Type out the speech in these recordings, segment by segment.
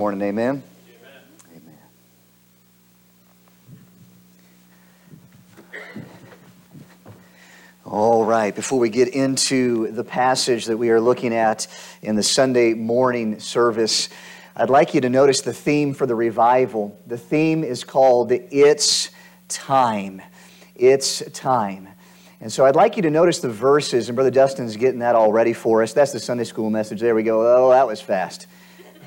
Morning, amen. Amen. Amen. All right, before we get into the passage that we are looking at in the Sunday morning service, I'd like you to notice the theme for the revival. The theme is called It's Time. It's Time. And so I'd like you to notice the verses, and Brother Dustin's getting that all ready for us. That's the Sunday school message. There we go. Oh, that was fast.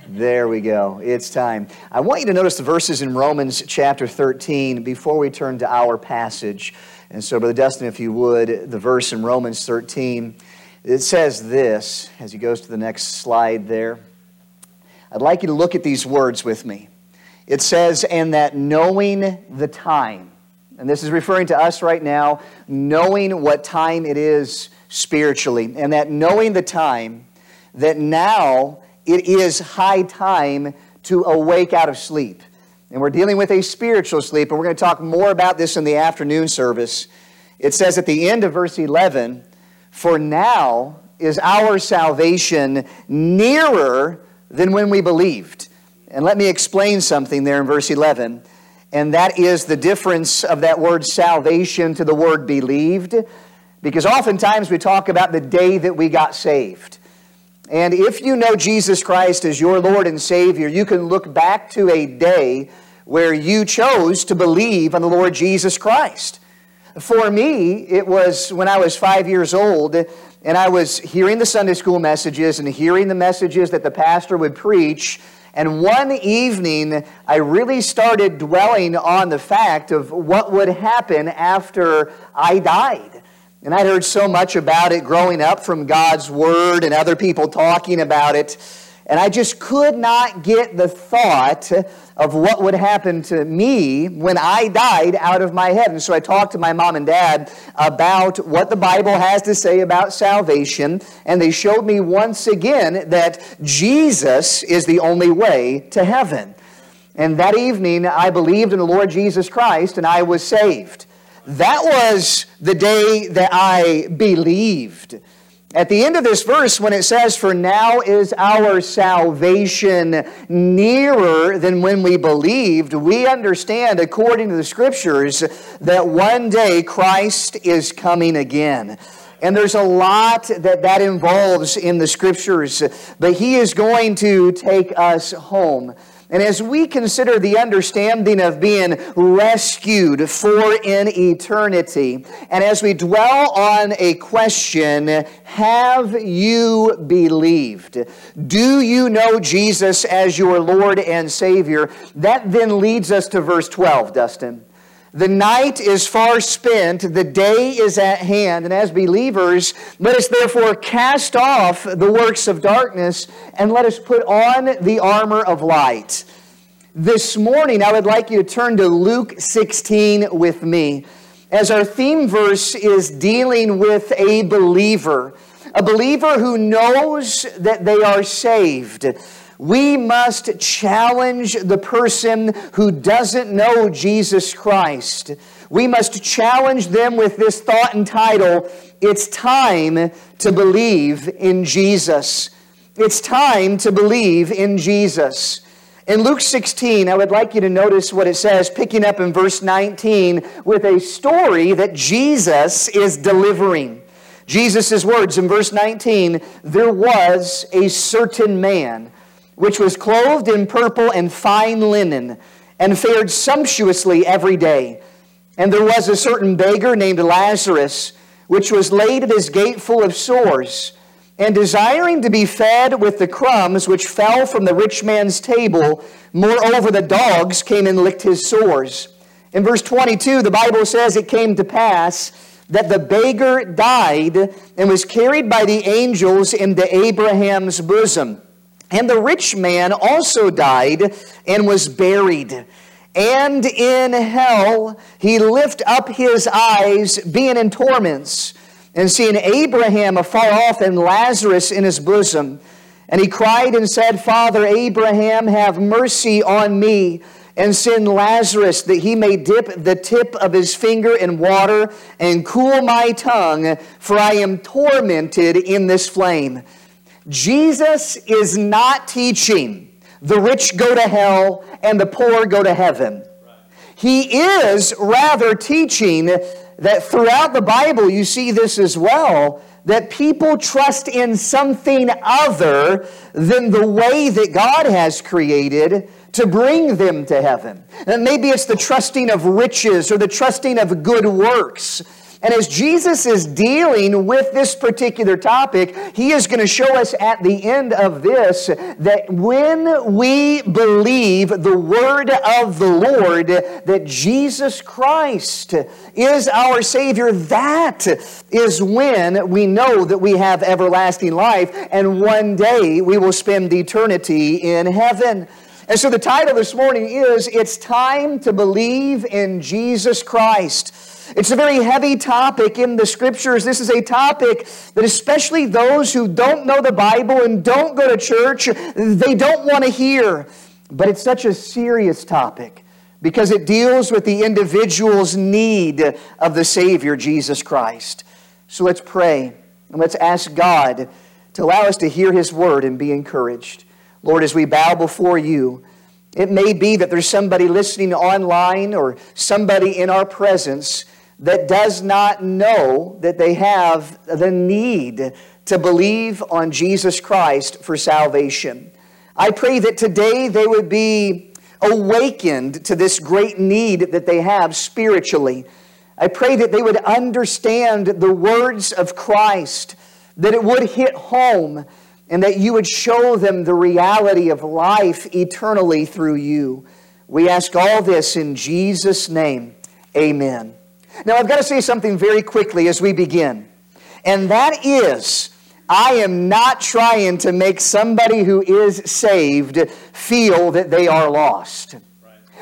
There we go. It's time. I want you to notice the verses in Romans chapter 13 before we turn to our passage. And so, Brother Dustin, if you would, the verse in Romans 13, it says this as he goes to the next slide there. I'd like you to look at these words with me. It says, and that knowing the time, and this is referring to us right now, knowing what time it is spiritually, and that knowing the time, that now it is high time to awake out of sleep. And we're dealing with a spiritual sleep, and we're going to talk more about this in the afternoon service. It says at the end of verse 11, For now is our salvation nearer than when we believed. And let me explain something there in verse 11, and that is the difference of that word salvation to the word believed. Because oftentimes we talk about the day that we got saved. And if you know Jesus Christ as your Lord and Savior, you can look back to a day where you chose to believe on the Lord Jesus Christ. For me, it was when I was five years old and I was hearing the Sunday school messages and hearing the messages that the pastor would preach. And one evening, I really started dwelling on the fact of what would happen after I died. And I'd heard so much about it growing up from God's Word and other people talking about it. And I just could not get the thought of what would happen to me when I died out of my head. And so I talked to my mom and dad about what the Bible has to say about salvation. And they showed me once again that Jesus is the only way to heaven. And that evening, I believed in the Lord Jesus Christ and I was saved. That was the day that I believed. At the end of this verse, when it says, For now is our salvation nearer than when we believed, we understand, according to the scriptures, that one day Christ is coming again. And there's a lot that that involves in the scriptures, but He is going to take us home. And as we consider the understanding of being rescued for in eternity, and as we dwell on a question, have you believed? Do you know Jesus as your Lord and Savior? That then leads us to verse 12, Dustin. The night is far spent, the day is at hand, and as believers, let us therefore cast off the works of darkness and let us put on the armor of light. This morning, I would like you to turn to Luke 16 with me, as our theme verse is dealing with a believer, a believer who knows that they are saved we must challenge the person who doesn't know Jesus Christ. We must challenge them with this thought and title It's time to believe in Jesus. It's time to believe in Jesus. In Luke 16, I would like you to notice what it says, picking up in verse 19, with a story that Jesus is delivering. Jesus' words in verse 19 there was a certain man which was clothed in purple and fine linen, and fared sumptuously every day. And there was a certain beggar named Lazarus, which was laid at his gate full of sores, and desiring to be fed with the crumbs which fell from the rich man's table, moreover the dogs came and licked his sores. In verse 22, the Bible says it came to pass that the beggar died and was carried by the angels into Abraham's bosom. And the rich man also died and was buried. And in hell he lift up his eyes, being in torments, and seeing Abraham afar off and Lazarus in his bosom. And he cried and said, Father Abraham, have mercy on me, and send Lazarus that he may dip the tip of his finger in water and cool my tongue, for I am tormented in this flame. Jesus is not teaching the rich go to hell and the poor go to heaven. He is rather teaching that throughout the Bible, you see this as well, that people trust in something other than the way that God has created to bring them to heaven. And maybe it's the trusting of riches or the trusting of good works. And as Jesus is dealing with this particular topic, he is going to show us at the end of this that when we believe the word of the Lord, that Jesus Christ is our Savior, that is when we know that we have everlasting life, and one day we will spend eternity in heaven. And so the title this morning is It's Time to Believe in Jesus Christ. It's a very heavy topic in the scriptures. This is a topic that, especially those who don't know the Bible and don't go to church, they don't want to hear. But it's such a serious topic because it deals with the individual's need of the Savior, Jesus Christ. So let's pray and let's ask God to allow us to hear His word and be encouraged. Lord, as we bow before you, it may be that there's somebody listening online or somebody in our presence that does not know that they have the need to believe on Jesus Christ for salvation. I pray that today they would be awakened to this great need that they have spiritually. I pray that they would understand the words of Christ, that it would hit home, and that you would show them the reality of life eternally through you. We ask all this in Jesus' name. Amen. Now, I've got to say something very quickly as we begin, and that is I am not trying to make somebody who is saved feel that they are lost.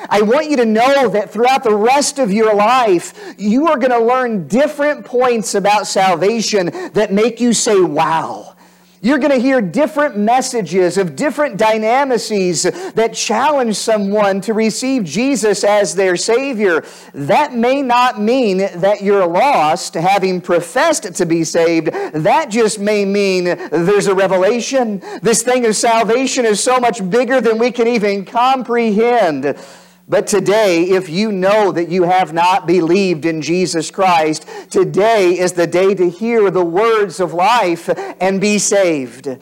I want you to know that throughout the rest of your life, you are going to learn different points about salvation that make you say, wow. You're going to hear different messages of different dynamices that challenge someone to receive Jesus as their Savior. That may not mean that you're lost, having professed to be saved. That just may mean there's a revelation. This thing of salvation is so much bigger than we can even comprehend. But today, if you know that you have not believed in Jesus Christ, today is the day to hear the words of life and be saved.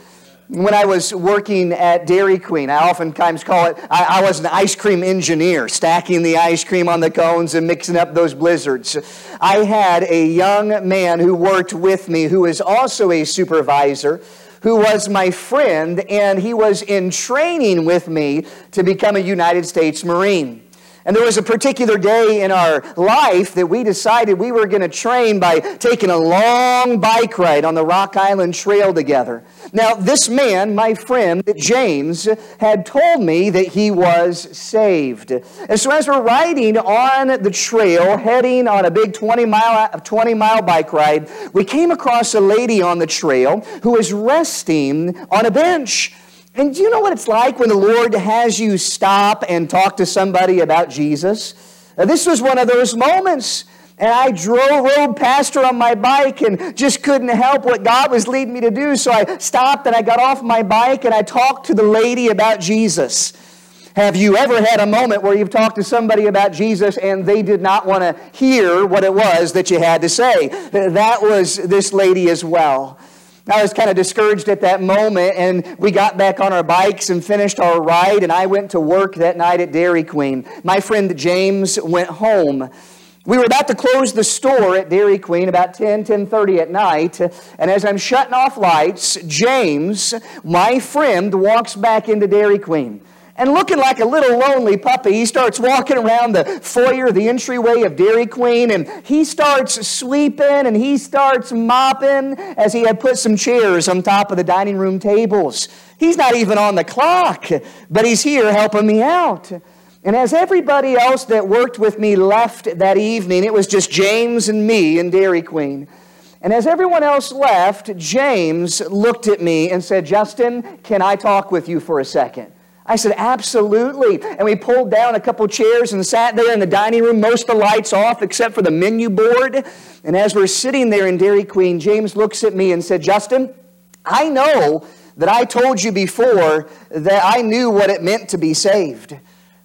When I was working at Dairy Queen, I oftentimes call it, I, I, was an ice cream engineer, stacking the ice cream on the cones and mixing up those blizzards. I had a young man who worked with me who is also a supervisor who was my friend, and he was in training with me to become a United States Marine. And there was a particular day in our life that we decided we were going to train by taking a long bike ride on the Rock Island Trail together. Now, this man, my friend James, had told me that he was saved. And so, as we're riding on the trail, heading on a big 20 mile, 20 mile bike ride, we came across a lady on the trail who was resting on a bench. And do you know what it's like when the Lord has you stop and talk to somebody about Jesus? This was one of those moments. And I drove, rode past her on my bike and just couldn't help what God was leading me to do. So I stopped and I got off my bike and I talked to the lady about Jesus. Have you ever had a moment where you've talked to somebody about Jesus and they did not want to hear what it was that you had to say? That was this lady as well. I was kind of discouraged at that moment, and we got back on our bikes and finished our ride, and I went to work that night at Dairy Queen. My friend James went home. We were about to close the store at Dairy Queen about 10, 10.30 at night, and as I'm shutting off lights, James, my friend, walks back into Dairy Queen. And looking like a little lonely puppy, he starts walking around the foyer, the entryway of Dairy Queen, and he starts sweeping and he starts mopping as he had put some chairs on top of the dining room tables. He's not even on the clock, but he's here helping me out. And as everybody else that worked with me left that evening, it was just James and me and Dairy Queen. And as everyone else left, James looked at me and said, Justyn, can I talk with you for a second? I said, absolutely. And we pulled down a couple chairs and sat there in the dining room, most of the lights off except for the menu board. And as we're sitting there in Dairy Queen, James looks at me and said, Justyn, I know that I told you before that I knew what it meant to be saved.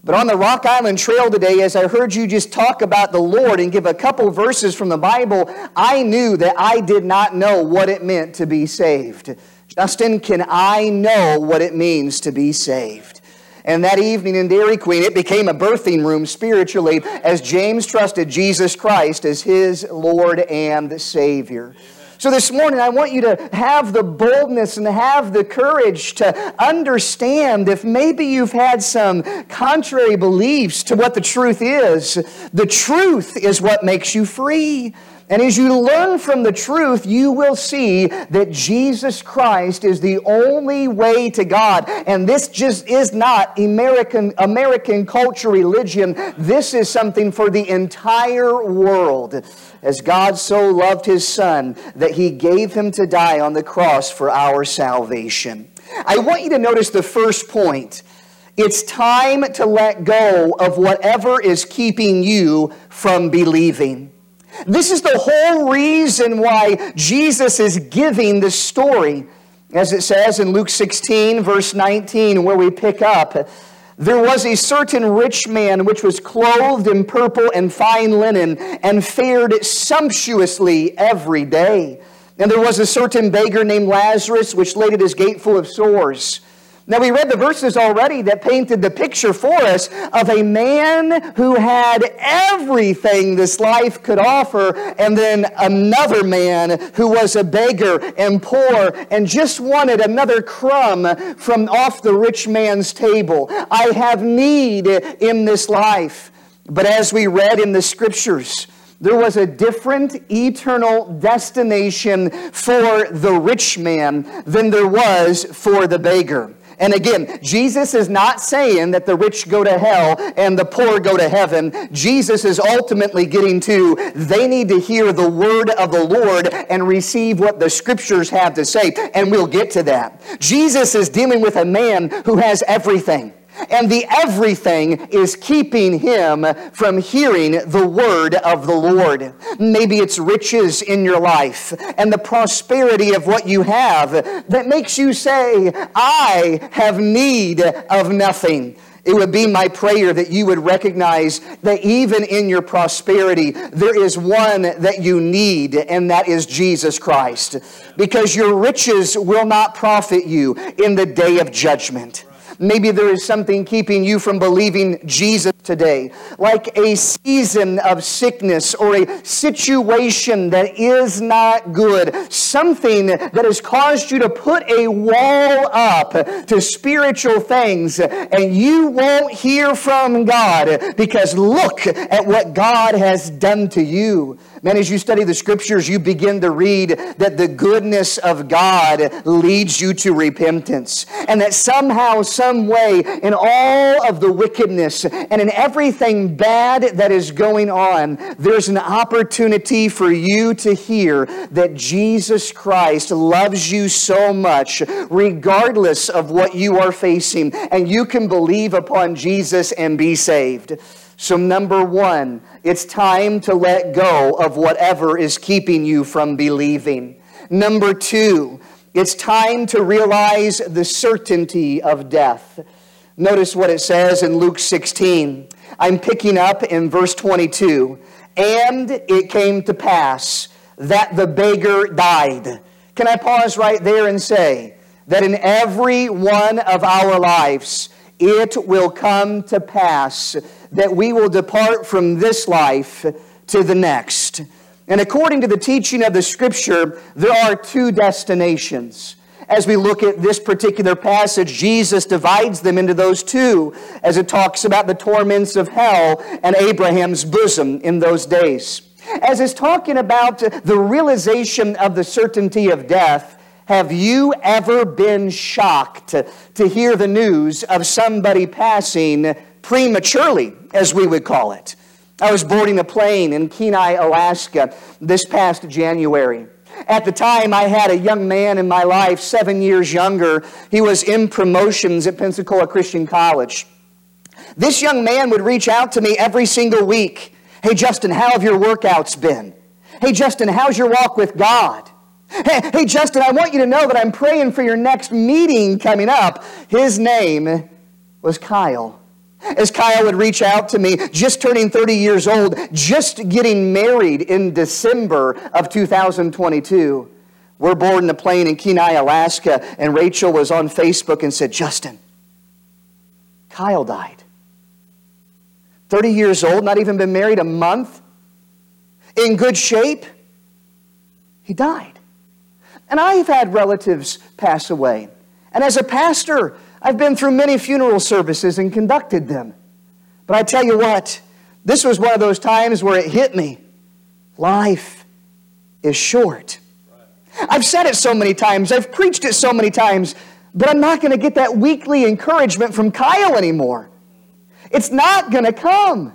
But on the Rock Island Trail today, as I heard you just talk about the Lord and give a couple verses from the Bible, I knew that I did not know what it meant to be saved. Justyn, can I know what it means to be saved? And that evening in Dairy Queen, it became a birthing room spiritually as James trusted Jesus Christ as his Lord and Savior. So this morning, I want you to have the boldness and have the courage to understand if maybe you've had some contrary beliefs to what the truth is. The truth is what makes you free. And as you learn from the truth, you will see that Jesus Christ is the only way to God. And this just is not American, American culture religion. This is something for the entire world. As God so loved his Son that he gave him to die on the cross for our salvation. I want you to notice the first point. It's time to let go of whatever is keeping you from believing. This is the whole reason why Jesus is giving this story. As it says in Luke 16, verse 19, where we pick up, there was a certain rich man which was clothed in purple and fine linen and fared sumptuously every day. And there was a certain beggar named Lazarus which laid at his gate full of sores now, we read the verses already that painted the picture for us of a man who had everything this life could offer, and then another man who was a beggar and poor and just wanted another crumb from off the rich man's table. I have need in this life. But as we read in the scriptures, there was a different eternal destination for the rich man than there was for the beggar. And again, Jesus is not saying that the rich go to hell and the poor go to heaven. Jesus is ultimately getting to they need to hear the word of the Lord and receive what the scriptures have to say. And we'll get to that. Jesus is dealing with a man who has everything. And the everything is keeping him from hearing the word of the Lord. Maybe it's riches in your life and the prosperity of what you have that makes you say, I have need of nothing. It would be my prayer that you would recognize that even in your prosperity, there is one that you need, and that is Jesus Christ. Because your riches will not profit you in the day of judgment. Maybe there is something keeping you from believing Jesus today, like a season of sickness or a situation that is not good, something that has caused you to put a wall up to spiritual things, and you won't hear from God because look at what God has done to you. Man, as you study the scriptures, you begin to read that the goodness of God leads you to repentance. And that somehow, some way, in all of the wickedness and in everything bad that is going on, there's an opportunity for you to hear that Jesus Christ loves you so much, regardless of what you are facing. And you can believe upon Jesus and be saved. So, number one, it's time to let go of whatever is keeping you from believing. Number two, it's time to realize the certainty of death. Notice what it says in Luke 16. I'm picking up in verse 22. And it came to pass that the beggar died. Can I pause right there and say that in every one of our lives, it will come to pass that we will depart from this life to the next. And according to the teaching of the Scripture, there are two destinations. As we look at this particular passage, Jesus divides them into those two as it talks about the torments of hell and Abraham's bosom in those days. As it's talking about the realization of the certainty of death, have you ever been shocked to hear the news of somebody passing prematurely, as we would call it? I was boarding a plane in Kenai, Alaska this past January. At the time, I had a young man in my life, seven years younger. He was in promotions at Pensacola Christian College. This young man would reach out to me every single week. Hey, Justyn, how have your workouts been? Hey, Justyn, how's your walk with God? Hey, hey, Justyn, I want you to know that I'm praying for your next meeting coming up. His name was Kyle. As Kyle would reach out to me, just turning 30 years old, just getting married in December of 2022. We're boarding a plane in Kenai, Alaska, and Rachel was on Facebook and said, Justyn, Kyle died. 30 years old, not even been married a month, in good shape. He died. And I've had relatives pass away. And as a pastor, I've been through many funeral services and conducted them. But I tell you what, this was one of those times where it hit me. Life is short. I've said it so many times, I've preached it so many times, but I'm not going to get that weekly encouragement from Kyle anymore. It's not going to come.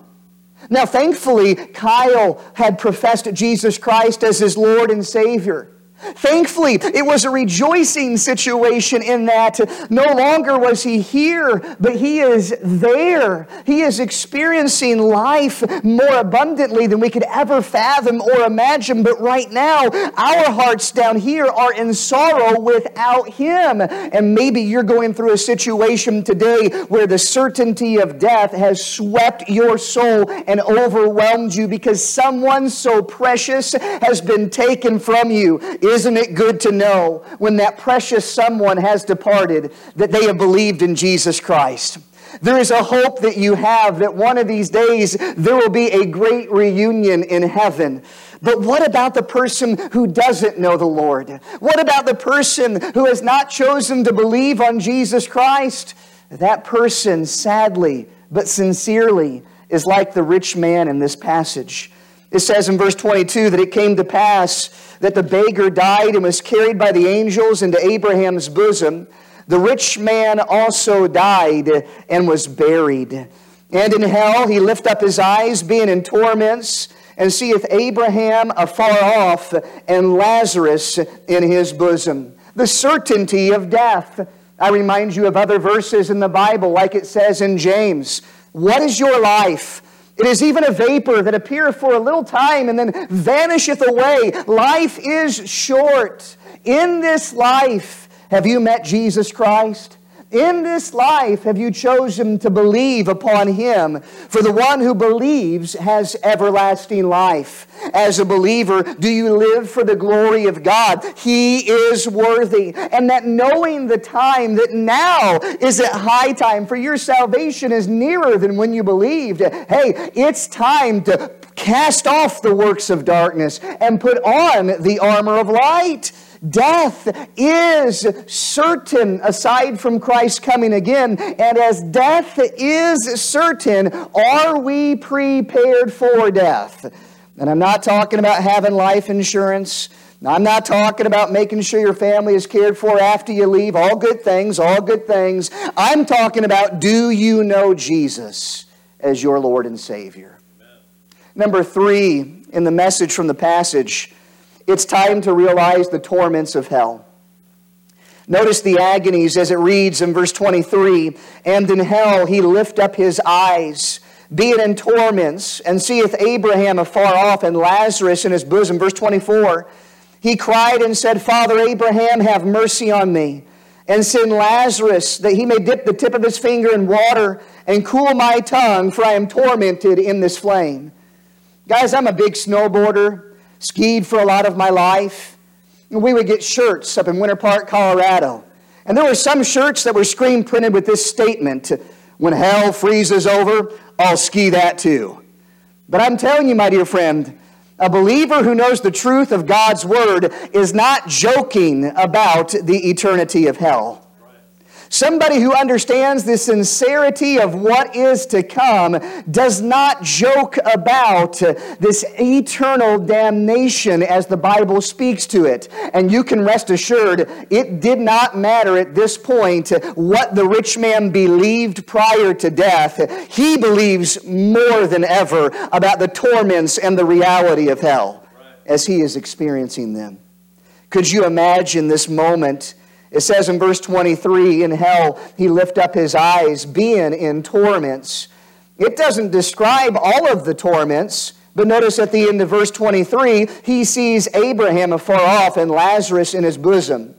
Now, thankfully, Kyle had professed Jesus Christ as his Lord and Savior. Thankfully, it was a rejoicing situation in that no longer was he here, but he is there. He is experiencing life more abundantly than we could ever fathom or imagine. But right now, our hearts down here are in sorrow without him. And maybe you're going through a situation today where the certainty of death has swept your soul and overwhelmed you because someone so precious has been taken from you isn't it good to know when that precious someone has departed that they have believed in Jesus Christ? There is a hope that you have that one of these days there will be a great reunion in heaven. But what about the person who doesn't know the Lord? What about the person who has not chosen to believe on Jesus Christ? That person, sadly but sincerely, is like the rich man in this passage. It says in verse 22 that it came to pass that the beggar died and was carried by the angels into Abraham's bosom. The rich man also died and was buried. And in hell he lift up his eyes, being in torments, and seeth Abraham afar off and Lazarus in his bosom. The certainty of death. I remind you of other verses in the Bible, like it says in James. What is your life? It is even a vapor that appeareth for a little time and then vanisheth away. Life is short. In this life, have you met Jesus Christ? In this life have you chosen to believe upon him? For the one who believes has everlasting life. As a believer, do you live for the glory of God? He is worthy. And that knowing the time that now is at high time for your salvation is nearer than when you believed. Hey, it's time to cast off the works of darkness and put on the armor of light. Death is certain aside from Christ coming again. And as death is certain, are we prepared for death? And I'm not talking about having life insurance. I'm not talking about making sure your family is cared for after you leave. All good things, all good things. I'm talking about do you know Jesus as your Lord and Savior? Amen. Number three, in the message from the passage, it's time to realize the torments of hell. Notice the agonies as it reads in verse 23 And in hell he lift up his eyes, being in torments, and seeth Abraham afar off and Lazarus in his bosom. Verse 24 He cried and said, Father Abraham, have mercy on me, and send Lazarus that he may dip the tip of his finger in water and cool my tongue, for I am tormented in this flame. Guys, I'm a big snowboarder skied for a lot of my life. And We would get shirts up in Winter Park, Colorado. And there were some shirts that were screen printed with this statement When hell freezes over, I'll ski that too. But I'm telling you, my dear friend, a believer who knows the truth of God's word is not joking about the eternity of hell. Somebody who understands the sincerity of what is to come does not joke about this eternal damnation as the Bible speaks to it. And you can rest assured it did not matter at this point what the rich man believed prior to death. He believes more than ever about the torments and the reality of hell as he is experiencing them. Could you imagine this moment? It says in verse 23 in hell, he lift up his eyes, being in torments. It doesn't describe all of the torments, But notice at the end of verse 23, he sees Abraham afar off and Lazarus in his bosom.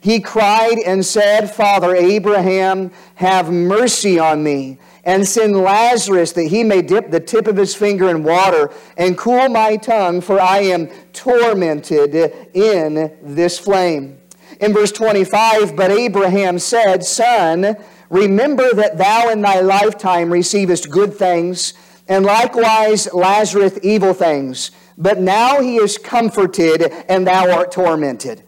He cried and said, Father Abraham, have mercy on me, and send Lazarus that he may dip the tip of his finger in water and cool my tongue, for I am tormented in this flame. In verse 25, but Abraham said, Son, remember that thou in thy lifetime receivest good things, and likewise Lazarus evil things. But now he is comforted, and thou art tormented.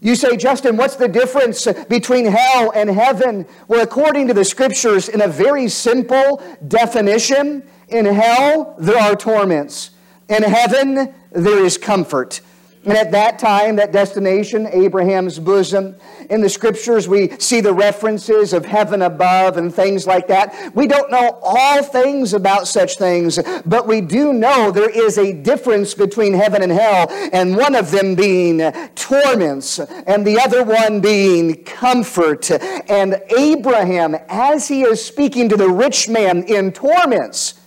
You say, Justyn, what's the difference between hell and heaven? Well, according to the scriptures, in a very simple definition, in hell there are torments. In heaven there is comfort. And at that time, that destination, Abraham's bosom, in the scriptures we see the references of heaven above and things like that. We don't know all things about such things, but we do know there is a difference between heaven and hell, and one of them being torments, and the other one being comfort. And Abraham, as he is speaking to the rich man in torments,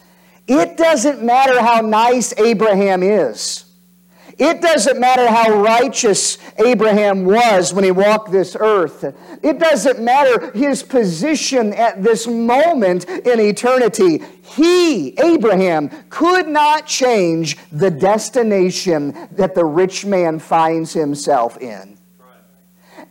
it doesn't matter how nice Abraham is. It doesn't matter how righteous Abraham was when he walked this earth. It doesn't matter his position at this moment in eternity. He, Abraham, could not change the destination that the rich man finds himself in.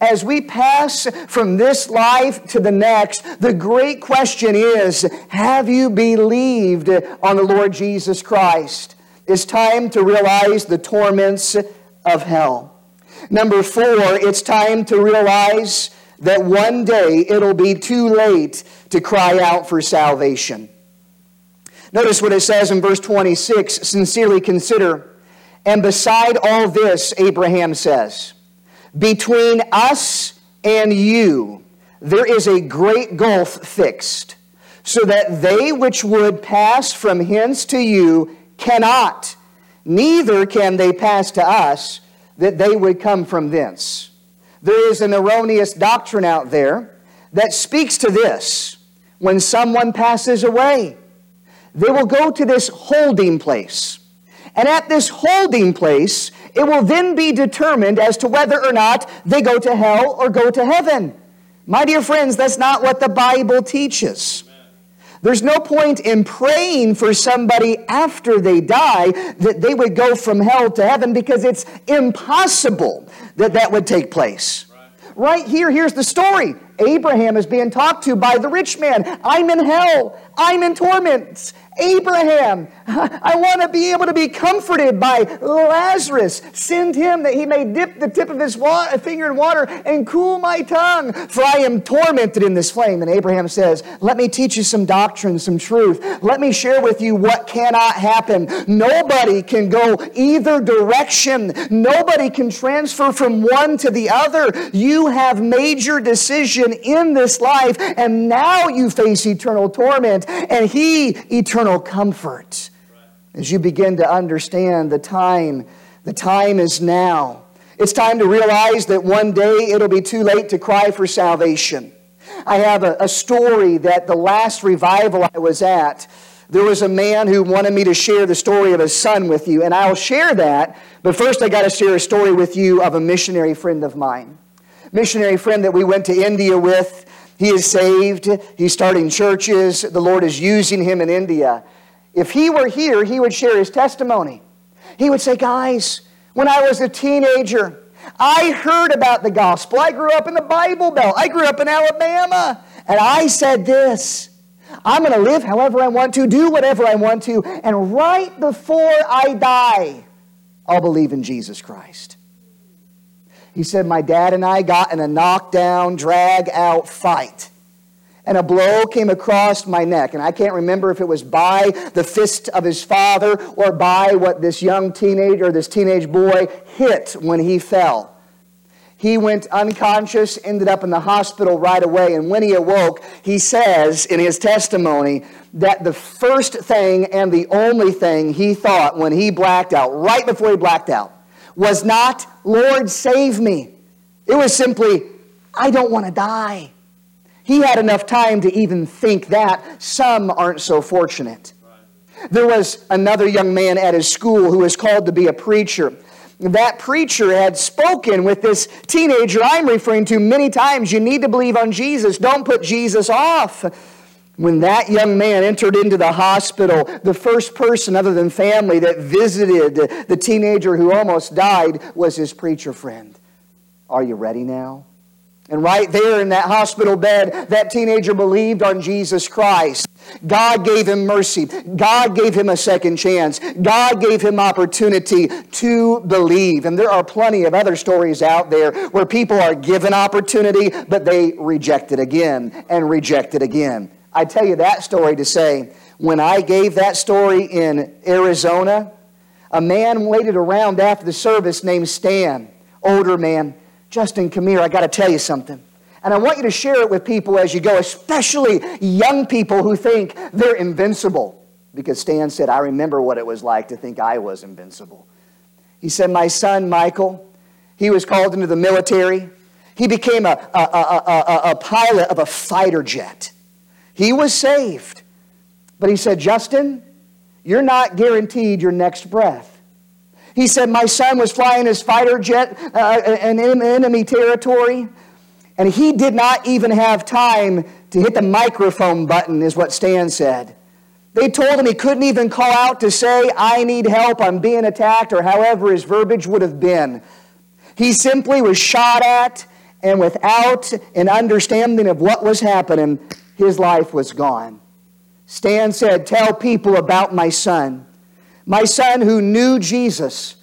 As we pass from this life to the next, the great question is Have you believed on the Lord Jesus Christ? It's time to realize the torments of hell. Number four, it's time to realize that one day it'll be too late to cry out for salvation. Notice what it says in verse 26 sincerely consider. And beside all this, Abraham says, between us and you, there is a great gulf fixed, so that they which would pass from hence to you cannot, neither can they pass to us that they would come from thence. There is an erroneous doctrine out there that speaks to this. When someone passes away, they will go to this holding place. And at this holding place, it will then be determined as to whether or not they go to hell or go to heaven. My dear friends, that's not what the Bible teaches. There's no point in praying for somebody after they die that they would go from hell to heaven because it's impossible that that would take place. Right here, here's the story. Abraham is being talked to by the rich man. I'm in hell. I'm in torments. Abraham, I want to be able to be comforted by Lazarus. Send him that he may dip the tip of his finger in water and cool my tongue, for I am tormented in this flame. And Abraham says, Let me teach you some doctrine, some truth. Let me share with you what cannot happen. Nobody can go either direction, nobody can transfer from one to the other. You have made your decision in this life, and now you face eternal torment, and he eternal eternal comfort as you begin to understand the time. The time is now. It's time to realize that one day it'll be too late to cry for salvation. I have a, a story that the last revival I was at, there was a man who wanted me to share the story of his son with you, and I'll share that. But first, I got to share a story with you of a missionary friend of mine. Missionary friend that we went to India with he is saved. He's starting churches. The Lord is using him in India. If he were here, he would share his testimony. He would say, Guys, when I was a teenager, I heard about the gospel. I grew up in the Bible Belt. I grew up in Alabama. And I said this I'm going to live however I want to, do whatever I want to, and right before I die, I'll believe in Jesus Christ. He said, My dad and I got in a knockdown, drag out fight. And a blow came across my neck. And I can't remember if it was by the fist of his father or by what this young teenager, this teenage boy, hit when he fell. He went unconscious, ended up in the hospital right away. And when he awoke, he says in his testimony that the first thing and the only thing he thought when he blacked out, right before he blacked out, was not, Lord, save me. It was simply, I don't want to die. He had enough time to even think that. Some aren't so fortunate. There was another young man at his school who was called to be a preacher. That preacher had spoken with this teenager I'm referring to many times. You need to believe on Jesus. Don't put Jesus off. When that young man entered into the hospital, the first person other than family that visited the teenager who almost died was his preacher friend. Are you ready now? And right there in that hospital bed, that teenager believed on Jesus Christ. God gave him mercy. God gave him a second chance. God gave him opportunity to believe. And there are plenty of other stories out there where people are given opportunity, but they reject it again and reject it again. I tell you that story to say, when I gave that story in Arizona, a man waited around after the service named Stan, older man. Justyn, come here, I got to tell you something. And I want you to share it with people as you go, especially young people who think they're invincible. Because Stan said, I remember what it was like to think I was invincible. He said, My son, Michael, he was called into the military. He became a, a, a, a, a pilot of a fighter jet. He was saved. But he said, Justyn, you're not guaranteed your next breath. He said, My son was flying his fighter jet uh, in enemy territory, and he did not even have time to hit the microphone button, is what Stan said. They told him he couldn't even call out to say, I need help, I'm being attacked, or however his verbiage would have been. He simply was shot at, and without an understanding of what was happening, his life was gone. Stan said, Tell people about my son. My son who knew Jesus,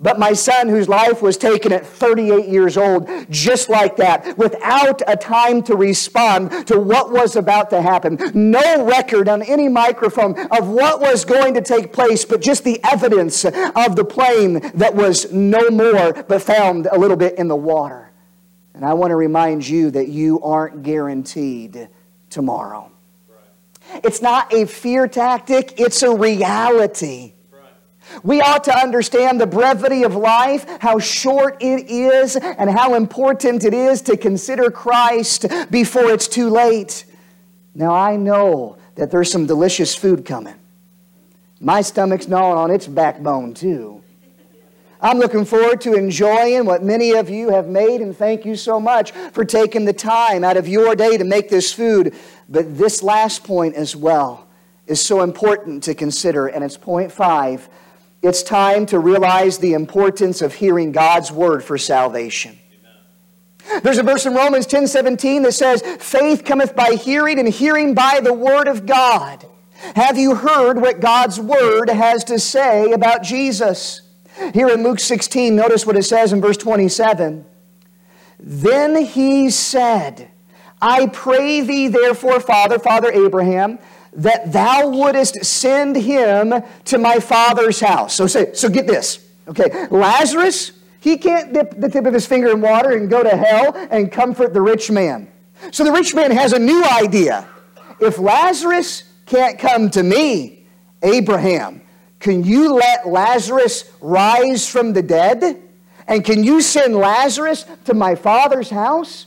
but my son whose life was taken at 38 years old, just like that, without a time to respond to what was about to happen. No record on any microphone of what was going to take place, but just the evidence of the plane that was no more, but found a little bit in the water. And I want to remind you that you aren't guaranteed tomorrow. It's not a fear tactic, it's a reality. We ought to understand the brevity of life, how short it is, and how important it is to consider Christ before it's too late. Now, I know that there's some delicious food coming. My stomach's gnawing on its backbone, too. I'm looking forward to enjoying what many of you have made, and thank you so much for taking the time out of your day to make this food. But this last point as well is so important to consider, and it's point five. It's time to realize the importance of hearing God's word for salvation. There's a verse in Romans 10 17 that says, Faith cometh by hearing, and hearing by the word of God. Have you heard what God's word has to say about Jesus? Here in Luke 16, notice what it says in verse 27. Then he said, I pray thee, therefore, Father, Father Abraham, that thou wouldest send him to my father's house. So, say, so get this. Okay, Lazarus, he can't dip the tip of his finger in water and go to hell and comfort the rich man. So the rich man has a new idea. If Lazarus can't come to me, Abraham, can you let Lazarus rise from the dead? And can you send Lazarus to my father's house?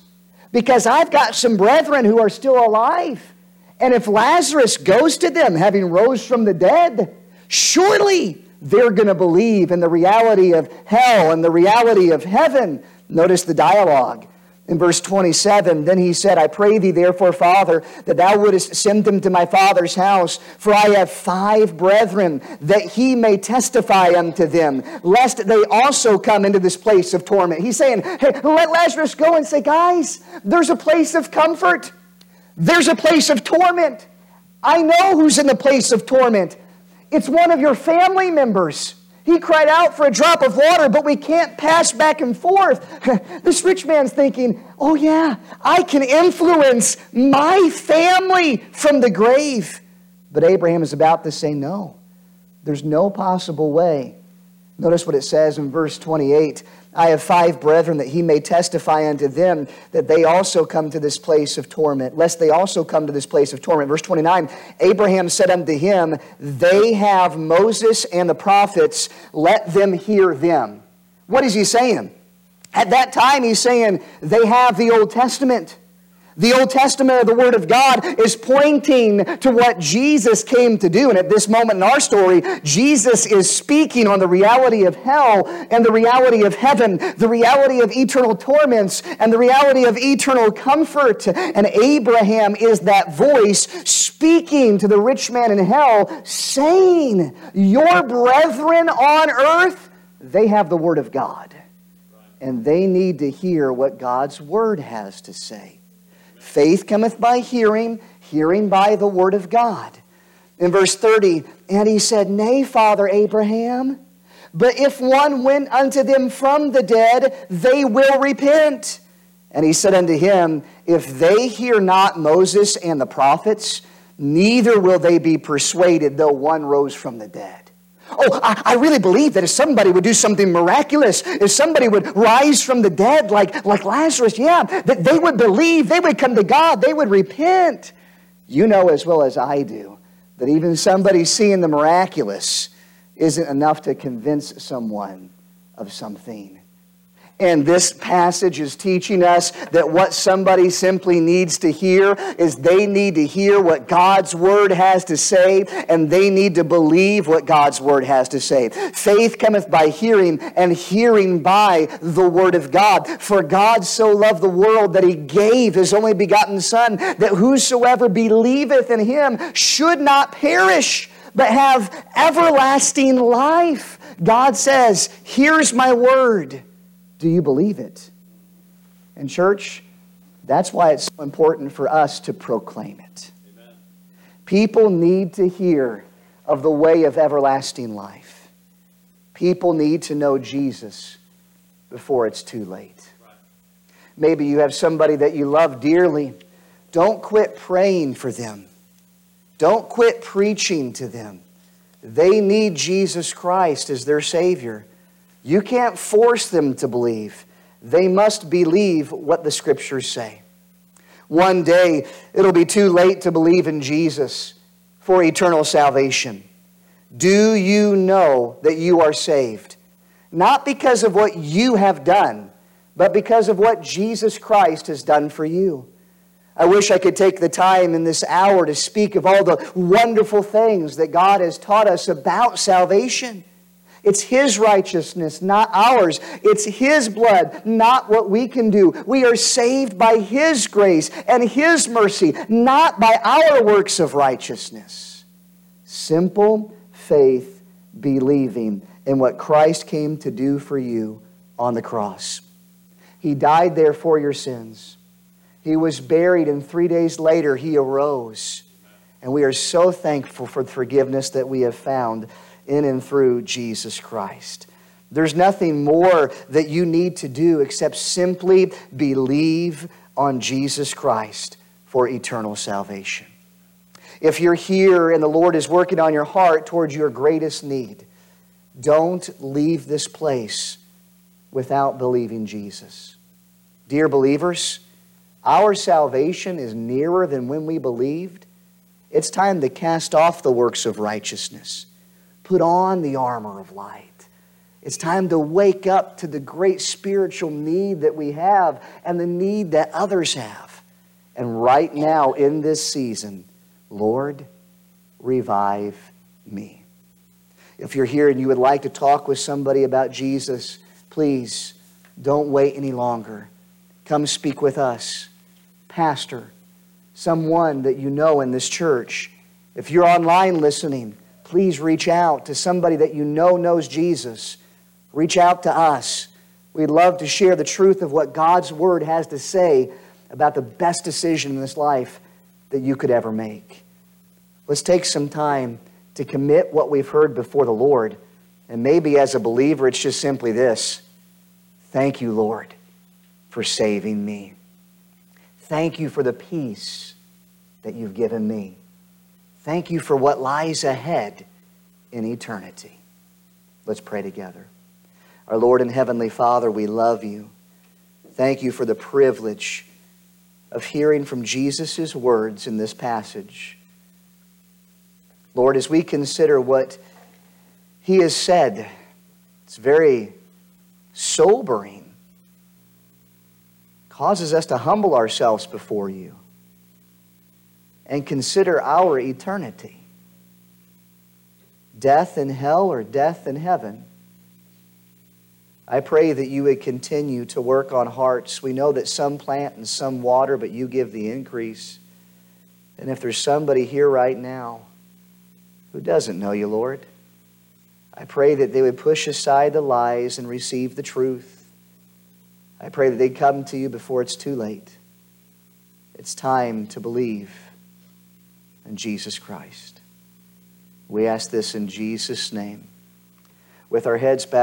Because I've got some brethren who are still alive. And if Lazarus goes to them, having rose from the dead, surely they're going to believe in the reality of hell and the reality of heaven. Notice the dialogue. In verse 27, then he said, I pray thee, therefore, Father, that thou wouldest send them to my father's house, for I have five brethren, that he may testify unto them, lest they also come into this place of torment. He's saying, Hey, let Lazarus go and say, Guys, there's a place of comfort, there's a place of torment. I know who's in the place of torment. It's one of your family members. He cried out for a drop of water, but we can't pass back and forth. this rich man's thinking, oh, yeah, I can influence my family from the grave. But Abraham is about to say, no, there's no possible way. Notice what it says in verse 28 I have five brethren that he may testify unto them that they also come to this place of torment, lest they also come to this place of torment. Verse 29 Abraham said unto him, They have Moses and the prophets, let them hear them. What is he saying? At that time, he's saying, They have the Old Testament. The Old Testament of the Word of God is pointing to what Jesus came to do. And at this moment in our story, Jesus is speaking on the reality of hell and the reality of heaven, the reality of eternal torments and the reality of eternal comfort. And Abraham is that voice speaking to the rich man in hell, saying, Your brethren on earth, they have the Word of God. And they need to hear what God's Word has to say. Faith cometh by hearing, hearing by the word of God. In verse 30, and he said, Nay, Father Abraham, but if one went unto them from the dead, they will repent. And he said unto him, If they hear not Moses and the prophets, neither will they be persuaded, though one rose from the dead. Oh, I, I, really believe that if somebody would do something miraculous, if somebody would rise from the dead like, like Lazarus, yeah, that they would believe, they would come to God, they would repent. You know as well as I do that even somebody seeing the miraculous isn't enough to convince someone of something. And this passage is teaching us that what somebody simply needs to hear is they need to hear what God's Word has to say, and they need to believe what God's Word has to say. Faith cometh by hearing, and hearing by the Word of God. For God so loved the world that he gave his only begotten Son, that whosoever believeth in him should not perish, but have everlasting life. God says, Here's my Word. Do you believe it? And, church, that's why it's so important for us to proclaim it. Amen. People need to hear of the way of everlasting life. People need to know Jesus before it's too late. Right. Maybe you have somebody that you love dearly. Don't quit praying for them. Don't quit preaching to them. They need Jesus Christ as their Savior. You can't force them to believe. They must believe what the scriptures say. One day, it'll be too late to believe in Jesus for eternal salvation. Do you know that you are saved? Not because of what you have done, but because of what Jesus Christ has done for you. I wish I could take the time in this hour to speak of all the wonderful things that God has taught us about salvation. It's His righteousness, not ours. It's His blood, not what we can do. We are saved by His grace and His mercy, not by our works of righteousness. Simple faith, believing in what Christ came to do for you on the cross. He died there for your sins. He was buried, and three days later, He arose. And we are so thankful for the forgiveness that we have found in and through Jesus Christ. There's nothing more that you need to do except simply believe on Jesus Christ for eternal salvation. If you're here and the Lord is working on your heart towards your greatest need, don't leave this place without believing Jesus. Dear believers, our salvation is nearer than when we believed. It's time to cast off the works of righteousness put on the armor of light. It's time to wake up to the great spiritual need that we have and the need that others have. And right now, in this season, Lord, revive me. If you're here and you would like to talk with somebody about Jesus, please don't wait any longer. Come speak with us. Pastor, someone that you know in this church. If you're online listening, please reach out to somebody that you know knows Jesus. Reach out to us. We'd love to share the truth of what God's Word has to say about the best decision in this life that you could ever make. Let's take some time to commit what we've heard before the Lord. And maybe as a believer, it's just simply this Thank you, Lord, for saving me. Thank you for the peace that you've given me. Thank you for what lies ahead in eternity. Let's pray together. Our Lord and Heavenly Father, we love you. Thank you for the privilege of hearing from Jesus' words in this passage. Lord, as we consider what he has said, it's very sobering causes us to humble ourselves before you and consider our eternity death in hell or death in heaven. I pray that you would continue to work on hearts. We know that some plant and some water, but you give the increase. And if there's somebody here right now who doesn't know you, Lord, I pray that they would push aside the lies and receive the truth. I pray that they'd come to you before it's too late. It's time to believe in Jesus Christ. We ask this in Jesus' name. With our heads bowed,